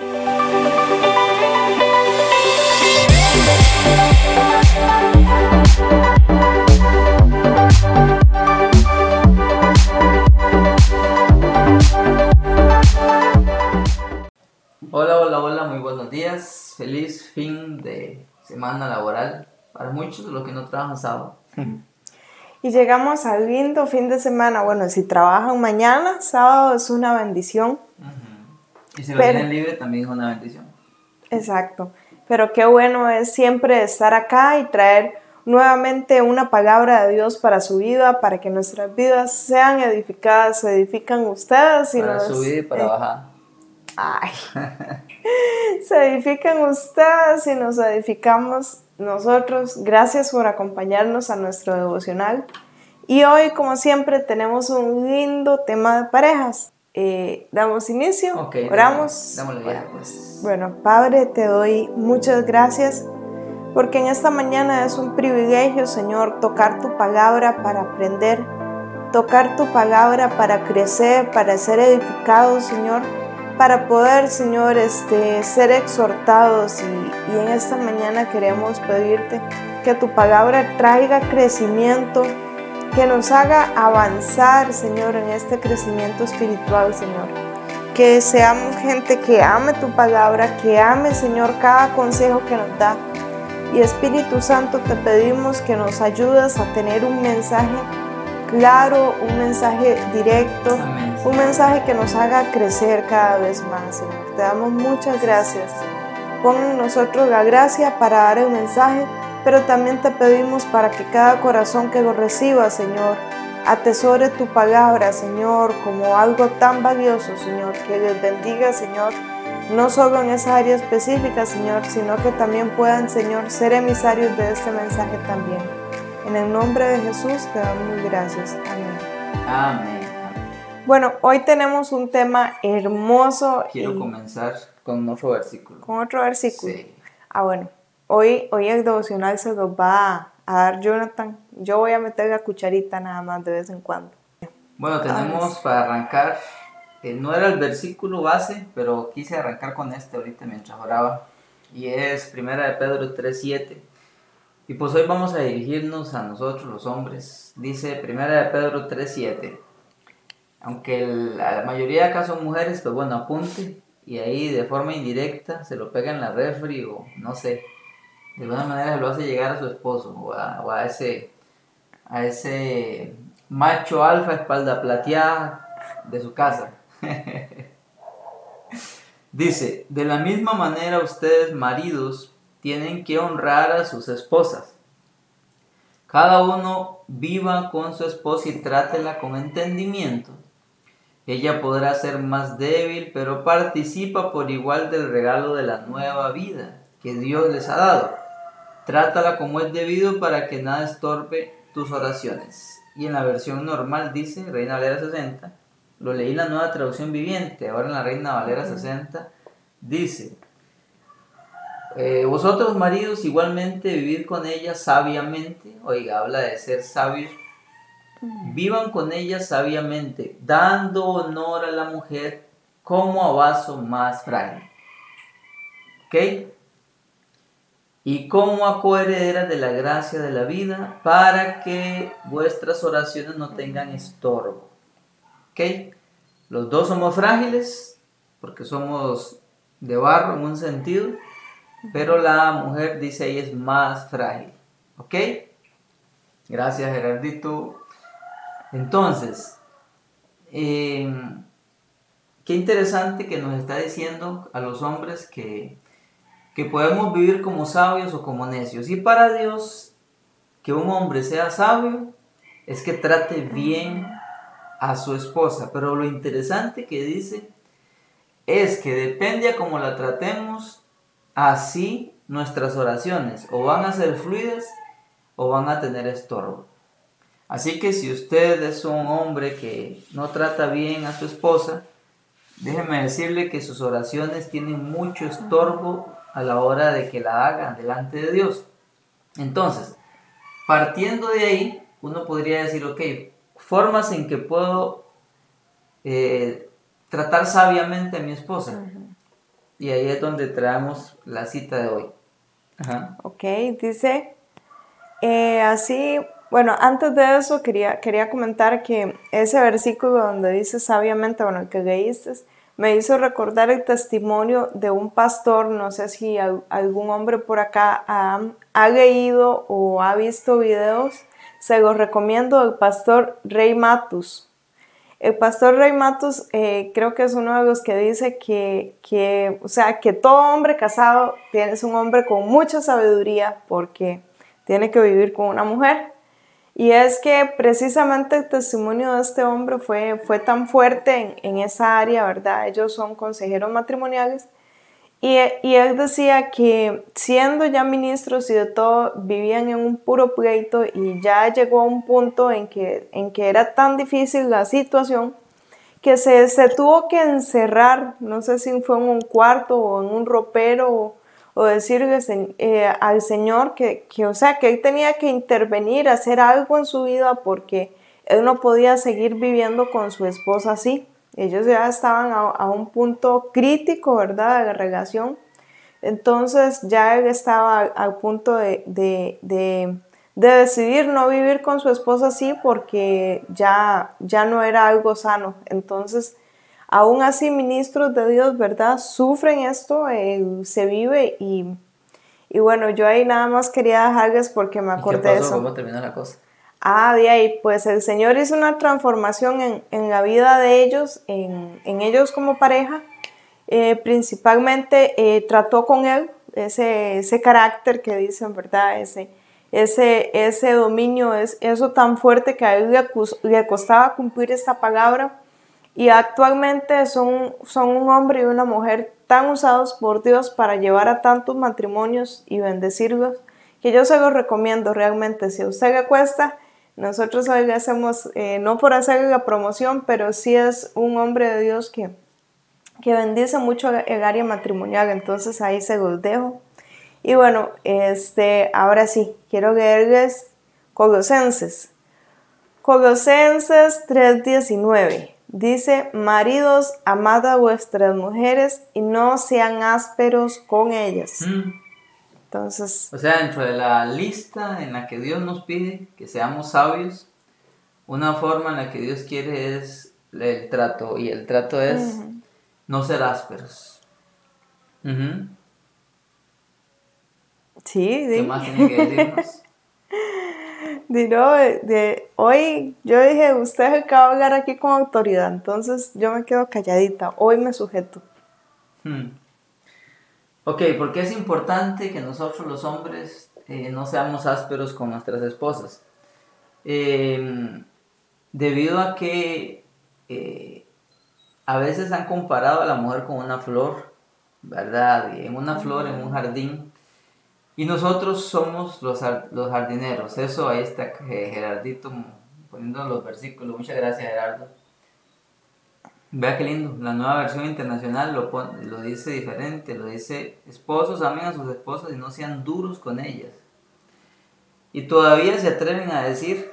Hola, hola, hola, muy buenos días. Feliz fin de semana laboral para muchos de los que no trabajan sábado. Y llegamos al lindo fin de semana. Bueno, si trabajan mañana, sábado es una bendición. Y si lo tienen libre también es una bendición. Exacto. Pero qué bueno es siempre estar acá y traer nuevamente una palabra de Dios para su vida, para que nuestras vidas sean edificadas, se edifican ustedes y para su vida y para bajar. Ay. se edifican ustedes y nos edificamos nosotros. Gracias por acompañarnos a nuestro devocional. Y hoy, como siempre, tenemos un lindo tema de parejas. Eh, damos inicio, oramos. pues. bueno, Padre, te doy muchas gracias porque en esta mañana es un privilegio, Señor, tocar tu palabra para aprender, tocar tu palabra para crecer, para ser edificados, Señor para poder, Señor, este, ser exhortados y, en esta mañana queremos pedirte que tu palabra traiga crecimiento, que nos haga avanzar, Señor, en este crecimiento espiritual, Señor. Que seamos gente que ame tu palabra, que ame, Señor, cada consejo que nos da. Y Espíritu Santo, te pedimos que nos ayudes a tener un mensaje claro, un mensaje directo, un mensaje que nos haga crecer cada vez más, Señor. Te damos muchas gracias. Pon en nosotros la gracia para dar el mensaje, pero también te pedimos para que cada corazón que lo reciba, Señor, atesore tu palabra, Señor, como algo tan valioso, Señor, que les bendiga, Señor, no solo en esa área específica, Señor, sino que también puedan, Señor, ser emisarios de este mensaje también. En el nombre de Jesús te damos gracias. Amén. Amén. Bueno, hoy tenemos un tema hermoso. Quiero comenzar con otro versículo. Con otro versículo. Sí. Ah, bueno. Hoy, hoy el devocional se los va a, dar Jonathan. Yo voy a meter la cucharita nada más de vez en cuando. Bueno, tenemos para arrancar, eh, no era el versículo base, pero quise arrancar con este ahorita mientras oraba. Y es Primera de Pedro 3.7 y pues hoy vamos a dirigirnos a nosotros los hombres. Dice 1 de Pedro 3.7. Aunque la mayoría de acá son mujeres, pues bueno, apunte. Y ahí de forma indirecta se lo pega en la refri o no sé. De alguna manera lo hace llegar a su esposo o a, ese, a ese macho alfa espalda plateada de su casa. Dice, de la misma manera ustedes maridos tienen que honrar a sus esposas. Cada uno viva con su esposa y trátela con entendimiento. Ella podrá ser más débil, pero participa por igual del regalo de la nueva vida que Dios les ha dado. Trátala como es debido para que nada estorbe tus oraciones. Y en la versión normal dice, Reina Valera 60, lo leí en la nueva traducción viviente, ahora en la Reina Valera 60, dice, eh, vosotros maridos igualmente vivir con ella sabiamente, oiga, habla de ser sabios, vivan con ella sabiamente, dando honor a la mujer como a vaso más frágil. ¿Ok? Y como a de la gracia de la vida, para que vuestras oraciones no tengan estorbo. ¿Ok? Los dos somos frágiles, porque somos de barro en un sentido, pero la mujer dice ahí es más frágil. ¿Ok? Gracias Gerardito. Entonces, em, qué interesante que nos está diciendo a los hombres que, que podemos vivir como sabios o como necios. Y para Dios, que un hombre sea sabio es que trate bien a su esposa. Pero lo interesante que dice es que depende a cómo la tratemos, Así nuestras oraciones o van a ser fluidas o van a tener estorbo. Así que si usted es un hombre que no trata bien a su esposa, déjeme decirle que sus oraciones tienen mucho estorbo a la hora de que la hagan delante de Dios. Entonces, partiendo de ahí, uno podría decir, ok, formas en que puedo eh, tratar sabiamente a mi esposa. y ahí es donde traemos la cita de hoy. Ajá. Ok, dice, eh, así, bueno, antes de eso quería, quería comentar que ese versículo donde dice sabiamente, bueno, que leíste, me hizo recordar el testimonio de un pastor, no sé si algún hombre por acá ha, ha leído o ha visto videos, se los recomiendo, el pastor Rey Matus. El pastor Rey Matus eh, creo que es uno de los que dice que, que, o sea, que todo hombre casado es un hombre con mucha sabiduría porque tiene que vivir con una mujer. Y es que precisamente el testimonio de este hombre fue, fue tan fuerte en, esa área, ¿verdad? Ellos son consejeros matrimoniales. Y, y, él decía que siendo ya ministros y de todo, vivían en un puro pleito y ya llegó a un punto en que, en que era tan difícil la situación que se, se tuvo que encerrar, no sé si fue en un cuarto o en un ropero decirle eh, al Señor que, que, o sea, que Él tenía que intervenir, hacer algo en su vida porque Él no podía seguir viviendo con su esposa así. Ellos ya estaban a, un punto crítico, ¿verdad?, de la relación. Entonces ya él estaba al punto de, de, de, de, decidir no vivir con su esposa así porque ya, ya no era algo sano. Entonces Aún así, ministros de Dios, ¿verdad? Sufren esto, eh, se vive y, y, bueno, yo ahí nada más quería dejarles porque me acordé de eso. ¿Cómo terminó la cosa? Ah, de ahí, pues el Señor hizo una transformación en, en la vida de ellos, en, en ellos como pareja. Eh, principalmente eh, trató con él ese, ese carácter que dicen, ¿verdad? Ese, ese, ese dominio, es, eso tan fuerte que a él le, le costaba cumplir esta palabra y actualmente son, son un hombre y una mujer tan usados por Dios para llevar a tantos matrimonios y bendecirlos que yo se los recomiendo realmente. Si a usted le cuesta, nosotros hoy hacemos, eh, no por hacer la promoción, pero sí es un hombre de Dios que, que bendice mucho el área matrimonial, entonces ahí se los dejo. Y bueno, este, ahora sí, quiero leerles Colosenses. Colosenses 3:19. Dice, maridos, amad a vuestras mujeres y no sean ásperos con ellas. Mm. Entonces... O sea, dentro de la lista en la que Dios nos pide que seamos sabios, una forma en la que Dios quiere es el trato y el trato es no ser ásperos. Sí, ¿Qué más tiene que decirnos? de, de, hoy yo dije, usted es el que va a hablar aquí con autoridad, entonces yo me quedo calladita, hoy me sujeto. Hmm. Ok, porque es importante que nosotros los hombres eh, no seamos ásperos con nuestras esposas. Em, debido a que eh, a veces han comparado a la mujer con una flor, ¿verdad? En una flor, en un jardín, y nosotros somos los, los jardineros. Eso ahí está eh, Gerardito poniendo los versículos. Muchas gracias Gerardo. Vea qué lindo. La nueva versión internacional lo, lo dice diferente. Lo dice, esposos amen a sus esposas y no sean duros con ellas. Y todavía se atreven a decir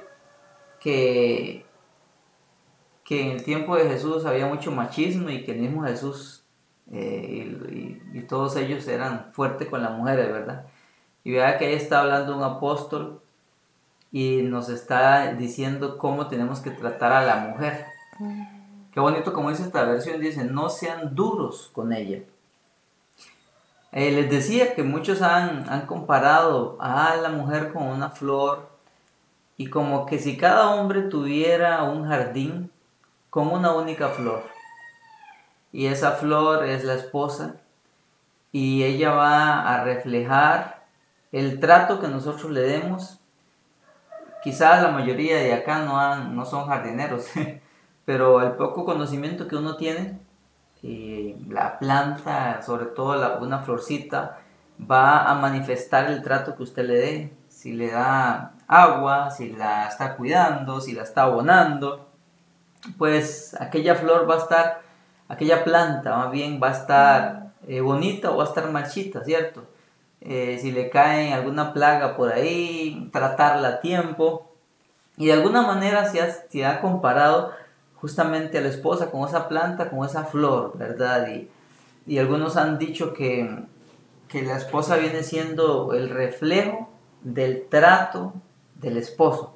que, que en el tiempo de Jesús había mucho machismo y que el mismo Jesús eh, y, y, todos ellos eran fuertes con las mujeres, ¿verdad? Y vea que ahí está hablando un apóstol y nos está diciendo cómo tenemos que tratar a la mujer. Mm. Qué bonito como dice esta versión, dice, no sean duros con ella. Eh, les decía que muchos han, han comparado a la mujer con una flor y como que si cada hombre tuviera un jardín con una única flor y esa flor es la esposa y ella va a reflejar el trato que nosotros le demos, quizás la mayoría de acá no, son jardineros, pero el poco conocimiento que uno tiene, eh, la planta, sobre todo una florcita, va a manifestar el trato que usted le dé, si le da agua, si la está cuidando, si la está abonando, pues aquella flor va a estar, aquella planta más bien va a estar eh, bonita o va a estar marchita, ¿cierto? Eh, si le cae alguna plaga por ahí, tratarla a tiempo. Y de alguna manera se ha, se ha comparado justamente a la esposa con esa planta, con esa flor, ¿verdad? Y, y algunos han dicho que, que la esposa viene siendo el reflejo del trato del esposo.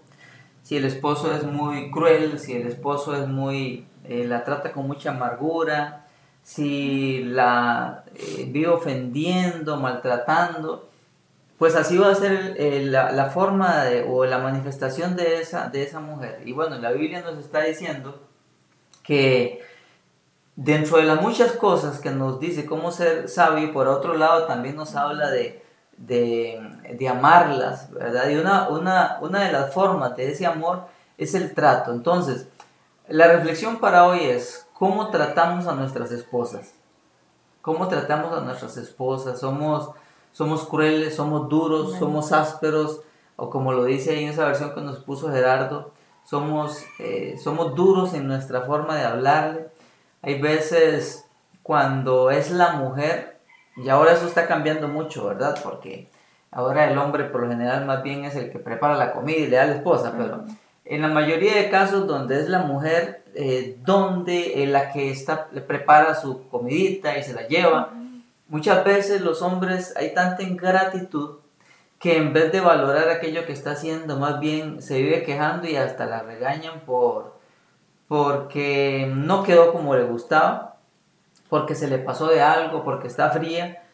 Si el esposo es muy cruel, si el esposo es muy, eh, la trata con mucha amargura, si la eh, ofendiendo, maltratando, pues así va a ser la, forma o la manifestación de esa, de esa mujer. Y bueno, la Biblia nos está diciendo que dentro de las muchas cosas que nos dice cómo ser sabio, por otro lado también nos habla de, de, amarlas, ¿verdad? Y una, una, una de las formas de ese amor es el trato. Entonces, la reflexión para hoy es cómo tratamos a nuestras esposas. ¿Cómo tratamos a nuestras esposas? Somos, somos crueles, somos duros, somos ásperos, o como lo dice ahí en esa versión que nos puso Gerardo, somos, eh, somos duros en nuestra forma de hablarle. Hay veces cuando es la mujer, y ahora eso está cambiando mucho, ¿verdad? Porque ahora el hombre por lo general más bien es el que prepara la comida y le da a la esposa, pero en la mayoría de casos donde es la mujer, eh, donde es la que está, le prepara su comidita y se la lleva, muchas veces los hombres hay tanta ingratitud que en vez de valorar aquello que está haciendo, más bien se vive quejando y hasta la regañan por porque no quedó como le gustaba, porque se le pasó de algo, porque está fría.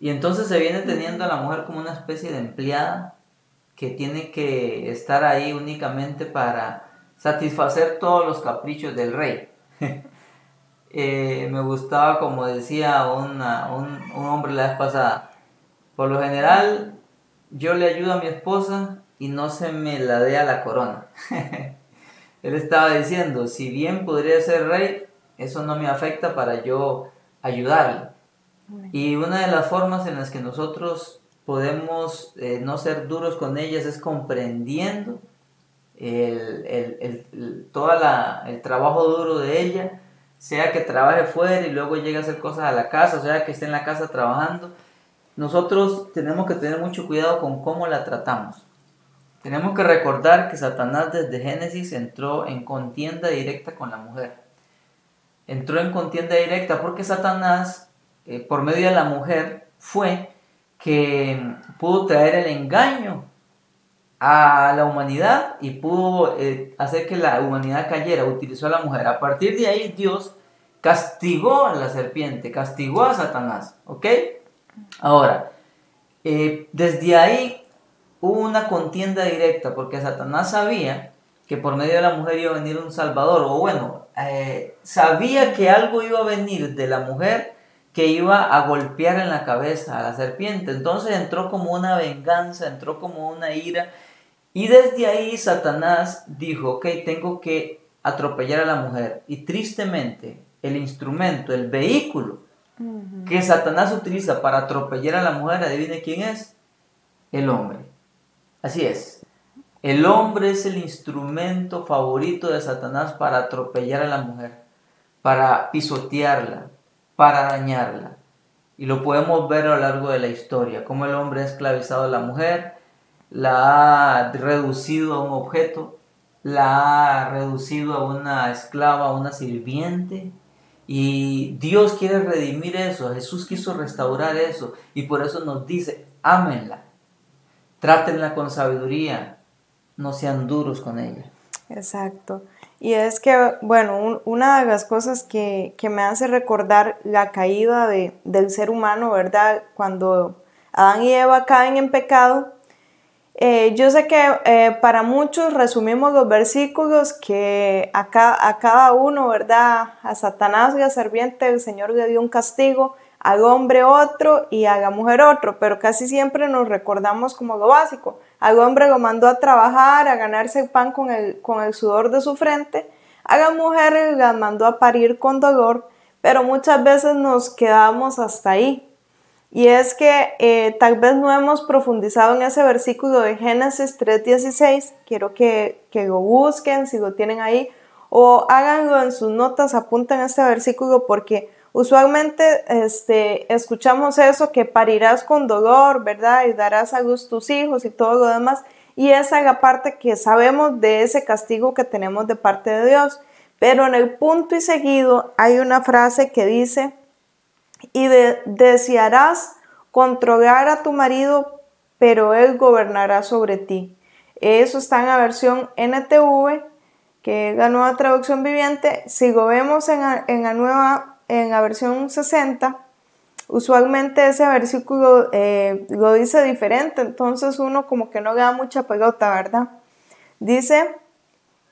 Y entonces se viene teniendo a la mujer como una especie de empleada que tiene que estar ahí únicamente para satisfacer todos los caprichos del rey. Eh, me gustaba, como decía un, un hombre la vez pasada, por lo general yo le ayudo a mi esposa y no se me la dé a la corona. Él estaba diciendo, si bien podría ser rey, eso no me afecta para yo ayudarle. Y una de las formas en las que nosotros podemos eh, no ser duros con ellas es comprendiendo el, el, toda el trabajo duro de ella, sea que trabaje fuera y luego llegue a hacer cosas a la casa, sea que esté en la casa trabajando nosotros tenemos que tener mucho cuidado con cómo la tratamos. Tenemos que recordar que Satanás desde Génesis entró en contienda directa con la mujer. Entró en contienda directa porque Satanás, eh, por medio de la mujer, fue que pudo traer el engaño a la humanidad y pudo eh, hacer que la humanidad cayera, utilizó a la mujer. A partir de ahí Dios castigó a la serpiente, castigó a Satanás, ¿ok? Ahora, eh, desde ahí hubo una contienda directa porque Satanás sabía que por medio de la mujer iba a venir un salvador, o bueno, eh, sabía que algo iba a venir de la mujer que iba a golpear en la cabeza a la serpiente. Entonces entró como una venganza, entró como una ira. Y desde ahí Satanás dijo, ok, tengo que atropellar a la mujer. Y tristemente, el instrumento, el vehículo que Satanás utiliza para atropellar a la mujer, adivine quién es, el hombre. Así es. El hombre es el instrumento favorito de Satanás para atropellar a la mujer, para pisotearla, para dañarla. Y lo podemos ver a lo largo de la historia, cómo el hombre ha esclavizado a la mujer, la ha reducido a un objeto, la ha reducido a una esclava, a una sirviente, y Dios quiere redimir eso, Jesús quiso restaurar eso y por eso nos dice, ámenla, trátenla con sabiduría, no sean duros con ella. Exacto. Y es que, bueno, una de las cosas que, me hace recordar la caída de, del ser humano, ¿verdad? Cuando Adán y Eva caen en pecado, eh, yo sé que eh, para muchos resumimos los versículos que a, a, cada uno, ¿verdad? A Satanás y a serpiente el Señor le dio un castigo, al hombre otro y a la mujer otro, pero casi siempre nos recordamos como lo básico. Al hombre lo mandó a trabajar, a ganarse el pan con el, con el sudor de su frente, a la mujer la mandó a parir con dolor, pero muchas veces nos quedamos hasta ahí. Y es que eh, tal vez no hemos profundizado en ese versículo de Génesis 3.16. Quiero que, que, lo busquen si lo tienen ahí o háganlo en sus notas, apunten este versículo porque usualmente este, escuchamos eso, que parirás con dolor, ¿verdad? Y darás a luz tus hijos y todo lo demás. Y esa es la parte que sabemos de ese castigo que tenemos de parte de Dios. Pero en el punto y seguido hay una frase que dice, y desearás controlar a tu marido, pero él gobernará sobre ti. Eso está en la versión NTV, que es la nueva traducción viviente. Si lo vemos en la, nueva, en la versión 60, usualmente ese versículo eh, lo dice diferente, entonces uno como que no le da mucha pelota, ¿verdad? Dice,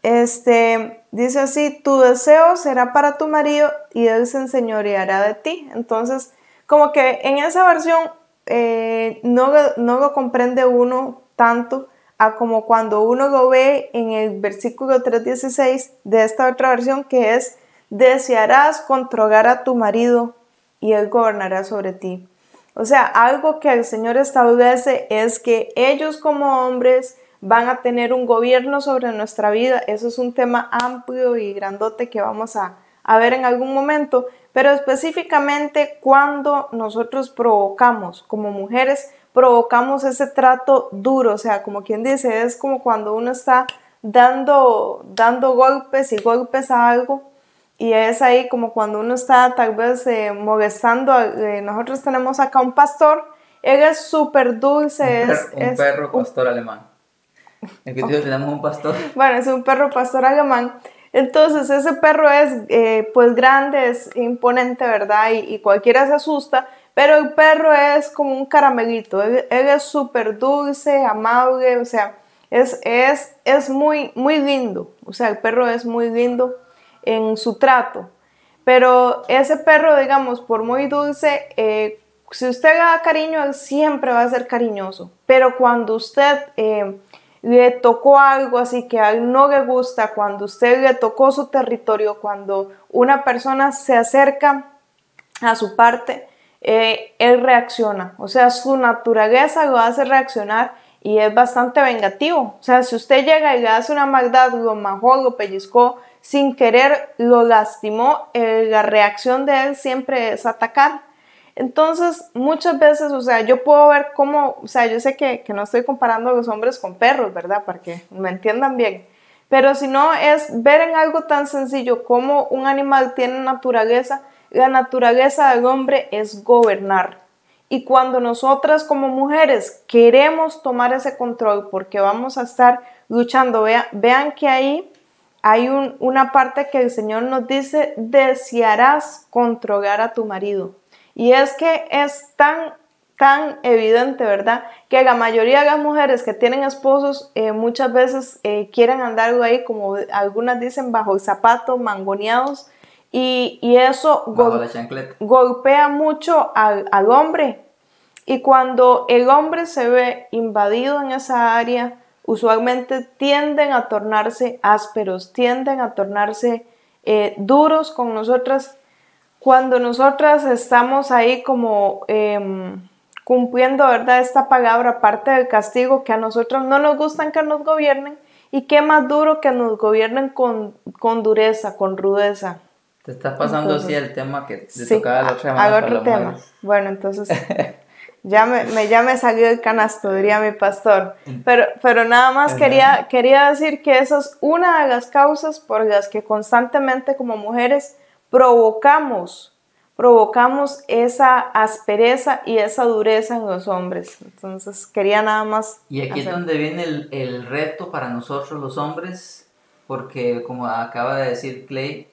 este, dice así, tu deseo será para tu marido y él se enseñoreará de ti. Entonces, como que en esa versión eh, no, no lo comprende uno tanto a como cuando uno lo ve en el versículo 3.16 de esta otra versión que es, desearás controlar a tu marido y él gobernará sobre ti. O sea, algo que el Señor establece es que ellos como hombres van a tener un gobierno sobre nuestra vida. Eso es un tema amplio y grandote que vamos a, a ver en algún momento, pero específicamente cuando nosotros provocamos como mujeres, provocamos ese trato duro, o sea, como quien dice, es como cuando uno está dando, dando golpes y golpes a algo y es ahí como cuando uno está tal vez eh, molestando, eh, nosotros tenemos acá un pastor, él es súper dulce, es, un perro pastor alemán. El que tenemos un pastor. Bueno, es un perro pastor alemán. Entonces ese perro es eh, pues grande, es imponente, ¿verdad? Y, y, cualquiera se asusta, pero el perro es como un caramelito, él, es súper dulce, amable, o sea, es, es, es muy, muy lindo, o sea, el perro es muy lindo en su trato. Pero ese perro, digamos, por muy dulce, eh, si usted le da cariño, él siempre va a ser cariñoso. Pero cuando usted eh, le tocó algo así que a él no le gusta, cuando usted le tocó su territorio, cuando una persona se acerca a su parte, eh, él reacciona. O sea, su naturaleza lo hace reaccionar y es bastante vengativo. O sea, si usted llega y le hace una maldad, lo majó, lo pellizcó, sin querer lo lastimó, eh, la reacción de él siempre es atacar. Entonces, muchas veces, o sea, yo puedo ver cómo, o sea, yo sé que, que no estoy comparando a los hombres con perros, ¿verdad? Para que me entiendan bien. Pero si no, es ver en algo tan sencillo como un animal tiene naturaleza. La naturaleza del hombre es gobernar. Y cuando nosotras como mujeres queremos tomar ese control porque vamos a estar luchando, vean, vean que ahí hay una parte que el Señor nos dice, desearás controlar a tu marido. Y es que es tan, tan evidente, ¿verdad? Que la mayoría de las mujeres que tienen esposos eh, muchas veces eh, quieren andar ahí, como algunas dicen, bajo el zapato, mangoneados. Y, eso golpea mucho al, al hombre. Y cuando el hombre se ve invadido en esa área, usualmente tienden a tornarse ásperos, tienden a tornarse eh, duros con nosotras cuando nosotras estamos ahí como em, cumpliendo, ¿verdad? Esta palabra, parte del castigo, que a nosotros no nos gustan que nos gobiernen y qué más duro que nos gobiernen con, con dureza, con rudeza. Te estás pasando así el tema que te tocaba la otra otro tema. Bueno, entonces Ya me, ya me salió el canasto, diría mi pastor. Pero, pero nada más quería, quería decir que esa es una de las causas por las que constantemente como mujeres provocamos, provocamos esa aspereza y esa dureza en los hombres. Entonces quería nada más... Y aquí es donde viene el, el reto para nosotros los hombres, porque como acaba de decir Clay,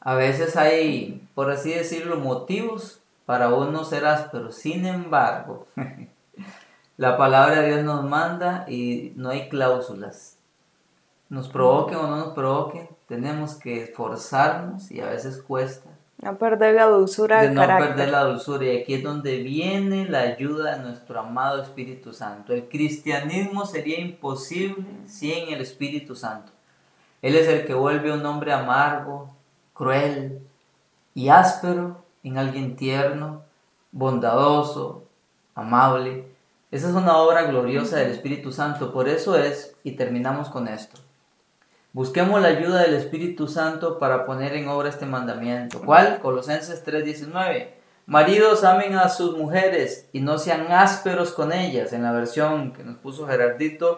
a veces hay, por así decirlo, motivos para uno ser áspero. Sin embargo, la palabra de Dios nos manda y no hay cláusulas. Nos provoquen o no nos provoquen, tenemos que esforzarnos y a veces cuesta. No perder la dulzura de no perder la dulzura. Y aquí es donde viene la ayuda de nuestro amado Espíritu Santo. El cristianismo sería imposible sin el Espíritu Santo. Él es el que vuelve a un hombre amargo, cruel y áspero en alguien tierno, bondadoso, amable. Esa es una obra gloriosa del Espíritu Santo. Por eso es, y terminamos con esto. Busquemos la ayuda del Espíritu Santo para poner en obra este mandamiento. ¿Cuál? Colosenses 3:19. Maridos amen a sus mujeres y no sean ásperos con ellas. En la versión que nos puso Gerardito,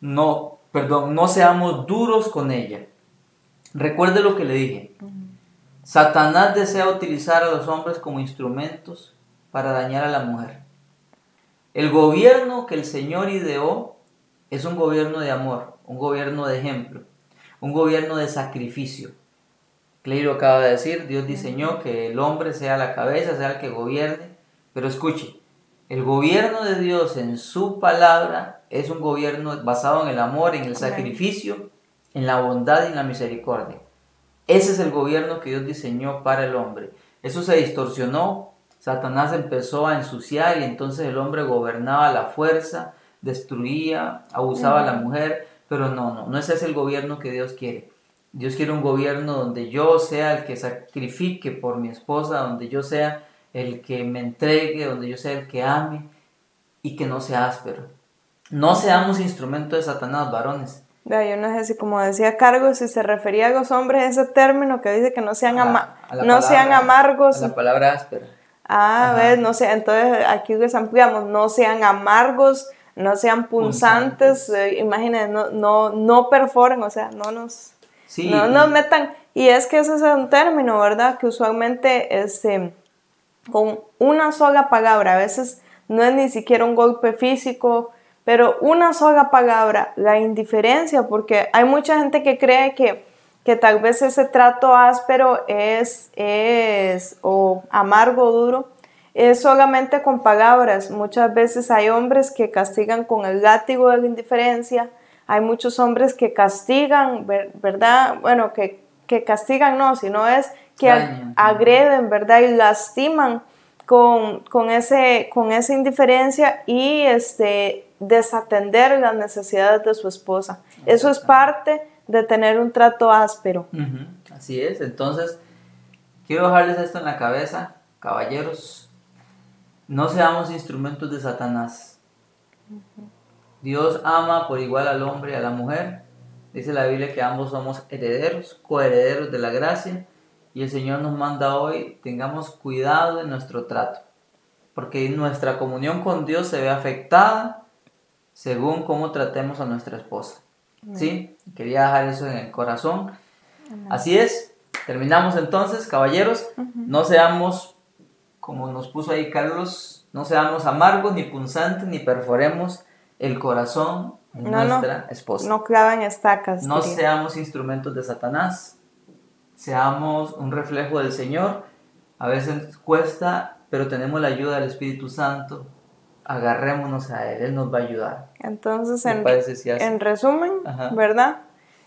no, perdón, no seamos duros con ella. Recuerde lo que le dije. Satanás desea utilizar a los hombres como instrumentos para dañar a la mujer. El gobierno que el Señor ideó es un gobierno de amor, un gobierno de ejemplo, un gobierno de sacrificio. Cleiro acaba de decir, Dios diseñó que el hombre sea la cabeza, sea el que gobierne, pero escuche, el gobierno de Dios en su palabra es un gobierno basado en el amor, en el sacrificio, en la bondad y en la misericordia. Ese es el gobierno que Dios diseñó para el hombre. Eso se distorsionó, Satanás empezó a ensuciar y entonces el hombre gobernaba la fuerza, destruía, abusaba a la mujer, pero no, no, no ese es el gobierno que Dios quiere. Dios quiere un gobierno donde yo sea el que sacrifique por mi esposa, donde yo sea el que me entregue, donde yo sea el que ame y que no sea áspero. No seamos instrumento de Satanás, varones. Yo no sé si como decía Cargo, si se refería a los hombres ese término que dice que no sean, no sean amargos. la palabra áspera. Ah, ves, no sé, entonces aquí les ampliamos, no sean amargos, no sean punzantes, eh, imagínense, no, no, no perforen, o sea, no nos, no nos metan. Y es que ese es un término, ¿verdad? Que usualmente este, con una sola palabra, a veces no es ni siquiera un golpe físico, pero una sola palabra, la indiferencia, porque hay mucha gente que cree que, que tal vez ese trato áspero es, es o amargo, duro, es solamente con palabras. Muchas veces hay hombres que castigan con el látigo de la indiferencia, hay muchos hombres que castigan, ¿verdad? Bueno, que, que castigan no, sino es que agreden, ¿verdad? Y lastiman con, con, ese, con esa indiferencia y este, desatender las necesidades de su esposa. Eso es parte de tener un trato áspero. Así es, entonces quiero dejarles esto en la cabeza, caballeros, no seamos instrumentos de Satanás. Dios ama por igual al hombre y a la mujer. Dice la Biblia que ambos somos herederos, coherederos de la gracia y el Señor nos manda hoy, tengamos cuidado en nuestro trato, porque nuestra comunión con Dios se ve afectada según cómo tratemos a nuestra esposa. ¿Sí? Quería dejar eso en el corazón. Así es. Terminamos entonces, caballeros. No seamos, como nos puso ahí Carlos, no seamos amargos, ni punzantes, ni perforemos el corazón de nuestra esposa. No clavan estacas. No seamos instrumentos de Satanás seamos un reflejo del Señor. A veces cuesta, pero tenemos la ayuda del Espíritu Santo. Agarrémonos a Él, Él nos va a ayudar. Entonces, en, resumen, ¿verdad?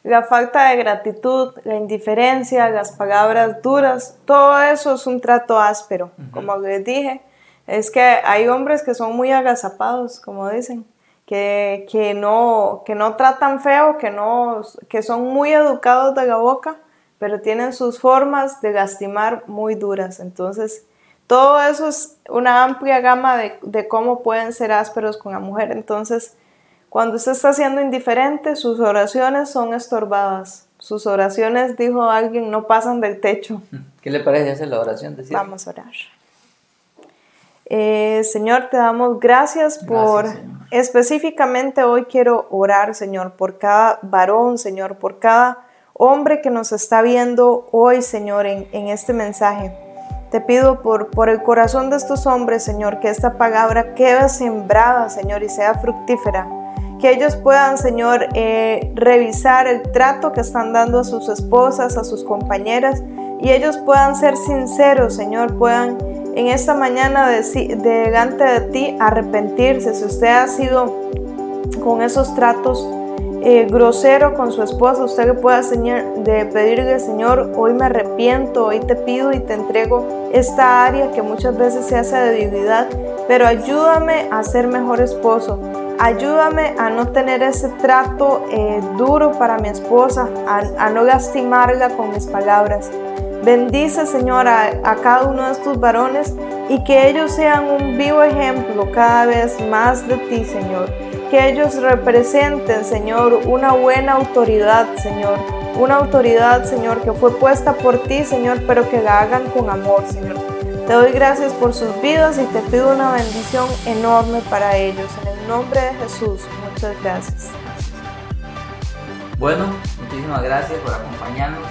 La falta de gratitud, la indiferencia, las palabras duras, todo eso es un trato áspero. Como les dije, es que hay hombres que son muy agazapados, como dicen, que, que, no, que no tratan feo, que, no, que son muy educados de la boca, pero tienen sus formas de lastimar muy duras. Entonces, todo eso es una amplia gama de, cómo pueden ser ásperos con la mujer. Entonces, cuando usted está siendo indiferente, sus oraciones son estorbadas. Sus oraciones, dijo alguien, no pasan del techo. ¿Qué le parece hacer la oración? Vamos a orar. Eh, señor, te damos gracias por, específicamente hoy quiero orar, Señor, por cada varón, Señor, por cada hombre que nos está viendo hoy, Señor, en, este mensaje. Te pido por, por el corazón de estos hombres, Señor, que esta palabra quede sembrada, Señor, y sea fructífera. Que ellos puedan, Señor, eh, revisar el trato que están dando a sus esposas, a sus compañeras, y ellos puedan ser sinceros, Señor, puedan en esta mañana delante de ti arrepentirse. Si usted ha sido con esos tratos, eh, grosero con su esposa, usted que pueda de pedirle, Señor, hoy me arrepiento, hoy te pido y te entrego esta área que muchas veces se hace de debilidad, pero ayúdame a ser mejor esposo. Ayúdame a no tener ese trato eh, duro para mi esposa, a, no lastimarla con mis palabras. Bendice, Señor, a, a, cada uno de estos varones y que ellos sean un vivo ejemplo cada vez más de ti, Señor que ellos representen, Señor, una buena autoridad, Señor. Una autoridad, Señor, que fue puesta por ti, Señor, pero que la hagan con amor, Señor. Te doy gracias por sus vidas y te pido una bendición enorme para ellos. En el nombre de Jesús, muchas gracias. Bueno, muchísimas gracias por acompañarnos